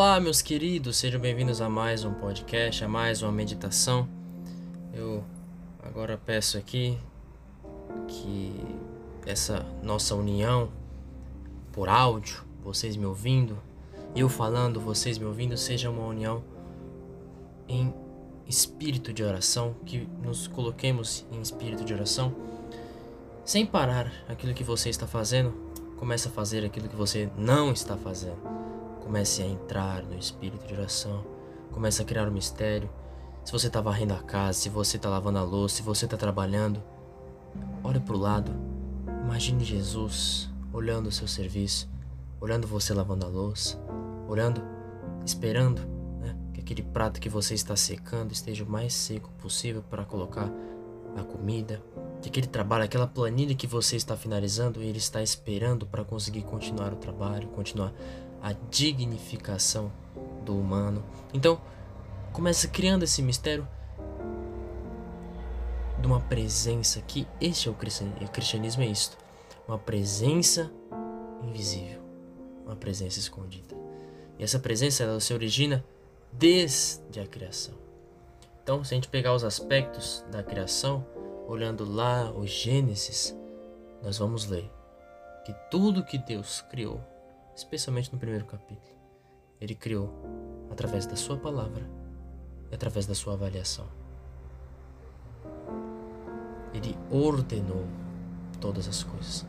Olá, meus queridos, sejam bem-vindos a mais um podcast, a mais uma meditação. Eu agora peço aqui que essa nossa união por áudio, vocês me ouvindo, eu falando, vocês me ouvindo, seja uma união em espírito de oração, que nos coloquemos em espírito de oração, sem parar aquilo que você está fazendo, comece a fazer aquilo que você não está fazendo. Comece a entrar no espírito de oração, comece a criar um mistério. Se você está varrendo a casa, se você está lavando a louça, se você está trabalhando, olhe para o lado, imagine Jesus olhando o seu serviço, olhando você lavando a louça, olhando, esperando né, que aquele prato que você está secando esteja o mais seco possível para colocar a comida, que aquele trabalho, aquela planilha que você está finalizando, ele está esperando para conseguir continuar o trabalho, continuar a dignificação do humano. Então, começa criando esse mistério de uma presença que este é o cristianismo, o cristianismo é isto, uma presença invisível, uma presença escondida. E essa presença ela se origina desde a criação. Então, se a gente pegar os aspectos da criação, olhando lá o Gênesis, nós vamos ler que tudo que Deus criou, especialmente no primeiro capítulo, ele criou através da sua palavra e através da sua avaliação. Ele ordenou todas as coisas.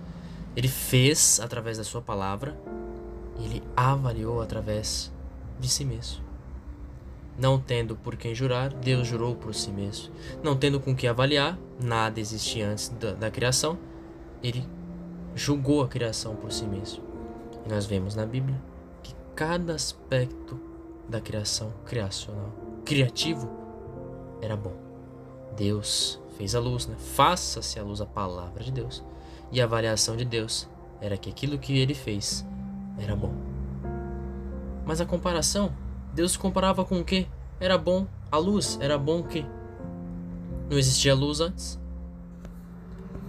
Ele fez através da sua palavra e ele avaliou através de si mesmo. Não tendo por quem jurar, Deus jurou por si mesmo. Não tendo com que avaliar, nada existia antes da, da criação, ele julgou a criação por si mesmo. E nós vemos na Bíblia que cada aspecto da criação criacional, criativo, era bom. Deus fez a luz, né? Faça-se a luz a palavra de Deus. E a avaliação de Deus era que aquilo que ele fez era bom. Mas a comparação Deus comparava com o que? Era bom a luz, era bom que? Não existia luz antes?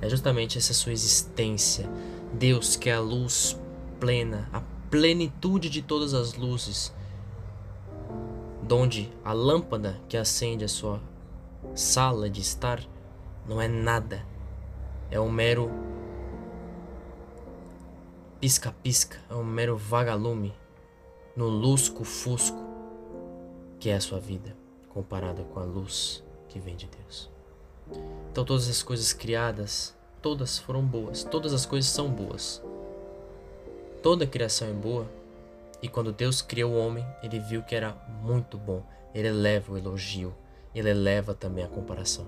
É justamente essa sua existência. Deus que é a luz plena, a plenitude de todas as luzes, donde a lâmpada que acende a sua sala de estar não é nada, é um mero pisca-pisca, é um mero vagalume no lusco-fusco que é a sua vida comparada com a luz que vem de Deus. Então todas as coisas criadas, todas foram boas, todas as coisas são boas. Toda a criação é boa, e quando Deus criou o homem, ele viu que era muito bom. Ele eleva o elogio, ele eleva também a comparação.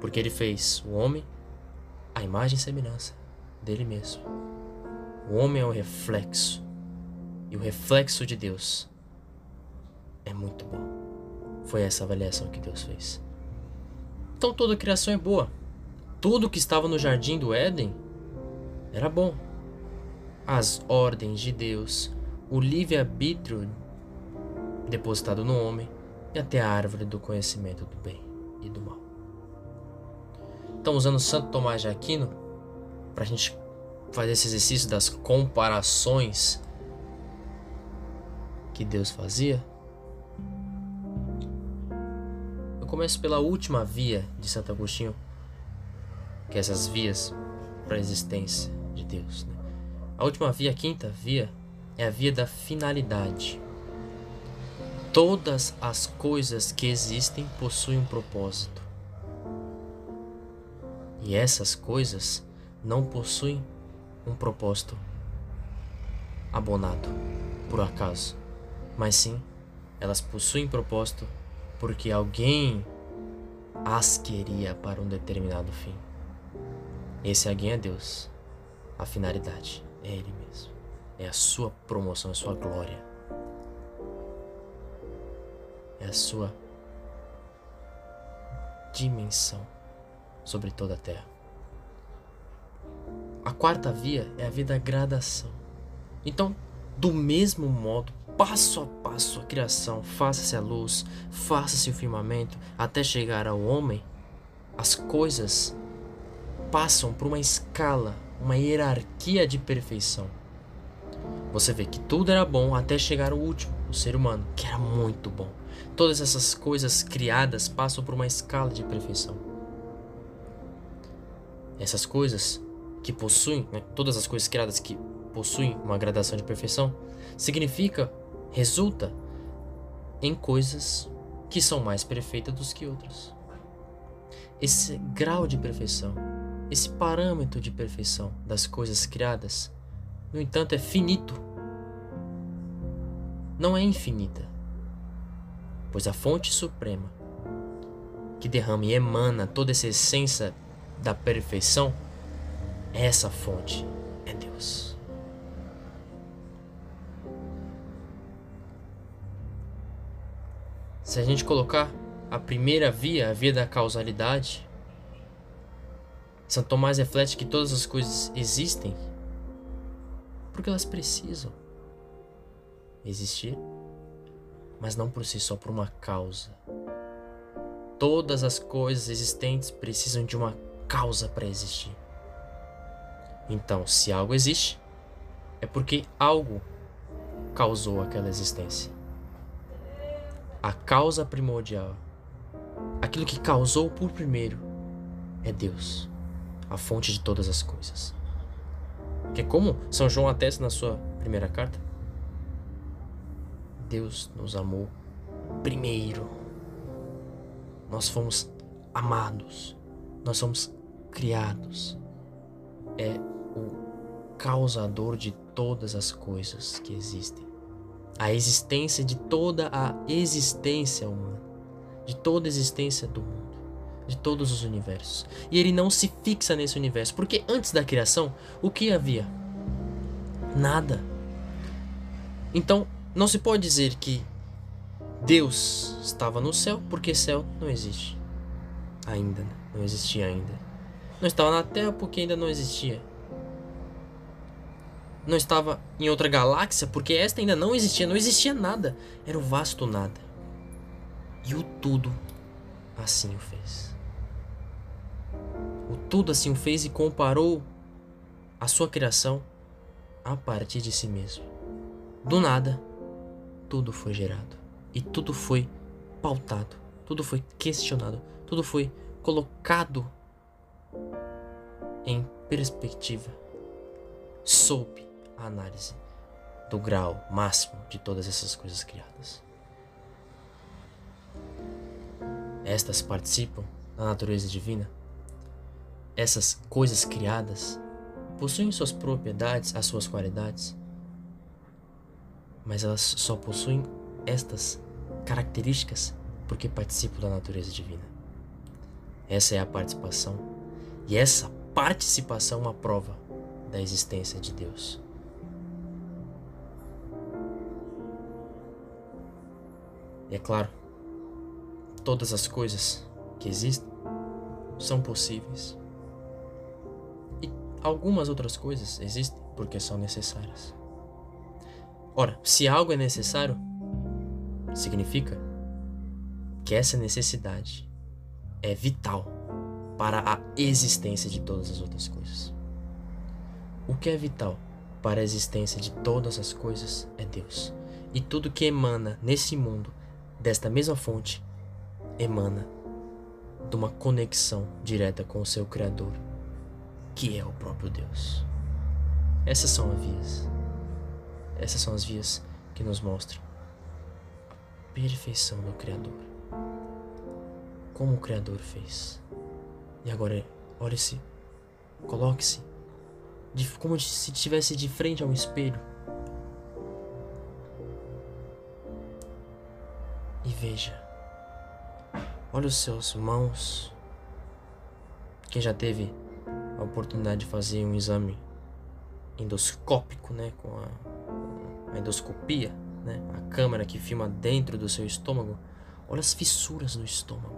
Porque ele fez o homem a imagem e semelhança dele mesmo. O homem é o reflexo, e o reflexo de Deus é muito bom. Foi essa avaliação que Deus fez. Então toda a criação é boa. Tudo que estava no jardim do Éden era bom. As ordens de Deus, o livre-arbítrio depositado no homem e até a árvore do conhecimento do bem e do mal. Então, usando Santo Tomás de Aquino, para a gente fazer esse exercício das comparações que Deus fazia, começo pela última via de Santo Agostinho, que é essas vias para a existência de Deus. Né? A última via, a quinta via, é a via da finalidade. Todas as coisas que existem possuem um propósito. E essas coisas não possuem um propósito abonado por acaso, mas sim elas possuem propósito porque alguém as queria para um determinado fim. Esse alguém é Deus. A finalidade é Ele mesmo. É a sua promoção, a sua glória. É a sua dimensão sobre toda a terra. A quarta via é a via da gradação. Então, do mesmo modo, passo a passo a criação, faça-se a luz, faça-se o firmamento, até chegar ao homem, as coisas passam por uma escala, uma hierarquia de perfeição. Você vê que tudo era bom até chegar ao último, o ser humano, que era muito bom. Todas essas coisas criadas passam por uma escala de perfeição. Essas coisas que possuem, né, todas as coisas criadas que possuem uma gradação de perfeição, significa, resulta em coisas que são mais perfeitas do que outras. Esse grau de perfeição, esse parâmetro de perfeição das coisas criadas, no entanto, é finito. Não é infinita, pois a fonte suprema que derrama e emana toda essa essência da perfeição, essa fonte é Deus. Se a gente colocar a primeira via, a via da causalidade, São Tomás reflete que todas as coisas existem porque elas precisam existir, mas não por si só, por uma causa. Todas as coisas existentes precisam de uma causa para existir. Então, se algo existe, é porque algo causou aquela existência a causa primordial, aquilo que causou por primeiro, é Deus, a fonte de todas as coisas. Que é como São João atesta na sua primeira carta, Deus nos amou primeiro. Nós fomos amados, nós somos criados. É o causador de todas as coisas que existem a existência de toda a existência humana, de toda a existência do mundo, de todos os universos. E ele não se fixa nesse universo, porque antes da criação, o que havia? Nada. Então, não se pode dizer que Deus estava no céu, porque céu não existe. Ainda, né? não existia ainda. Não estava na terra porque ainda não existia não estava em outra galáxia, porque esta ainda não existia, não existia nada. Era o vasto nada. E o tudo assim o fez. O tudo assim o fez e comparou a sua criação a partir de si mesmo. Do nada, tudo foi gerado. E tudo foi pautado. Tudo foi questionado. Tudo foi colocado em perspectiva sob a análise do grau máximo de todas essas coisas criadas. Estas participam da natureza divina. Essas coisas criadas possuem suas propriedades, as suas qualidades, mas elas só possuem estas características porque participam da natureza divina. Essa é a participação, e essa participação é uma prova da existência de Deus. E é claro, todas as coisas que existem são possíveis. E algumas outras coisas existem porque são necessárias. Ora, se algo é necessário, significa que essa necessidade é vital para a existência de todas as outras coisas. O que é vital para a existência de todas as coisas é Deus. E tudo que emana nesse mundo desta mesma fonte emana de uma conexão direta com o seu Criador, que é o próprio Deus. Essas são as vias. Essas são as vias que nos mostram a perfeição do Criador. Como o Criador fez. E agora, olhe-se, coloque-se como se estivesse de frente a um espelho veja. Olha os seus mãos. Quem já teve a oportunidade de fazer um exame endoscópico, né, com a, a endoscopia, né, a câmera que filma dentro do seu estômago, olha as fissuras no estômago.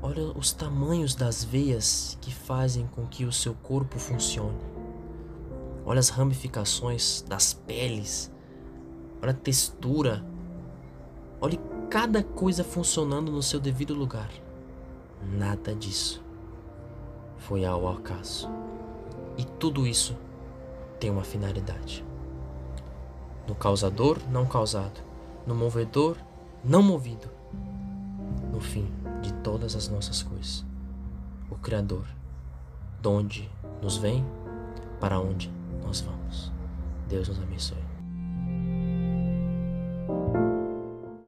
Olha os tamanhos das veias que fazem com que o seu corpo funcione. Olha as ramificações das peles. Olha a textura Olhe cada coisa funcionando no seu devido lugar. Nada disso foi ao acaso. E tudo isso tem uma finalidade. no causador não causado, no movedor não movido, no fim de todas as nossas coisas. O Criador, de onde nos vem, para onde nós vamos. Deus nos abençoe.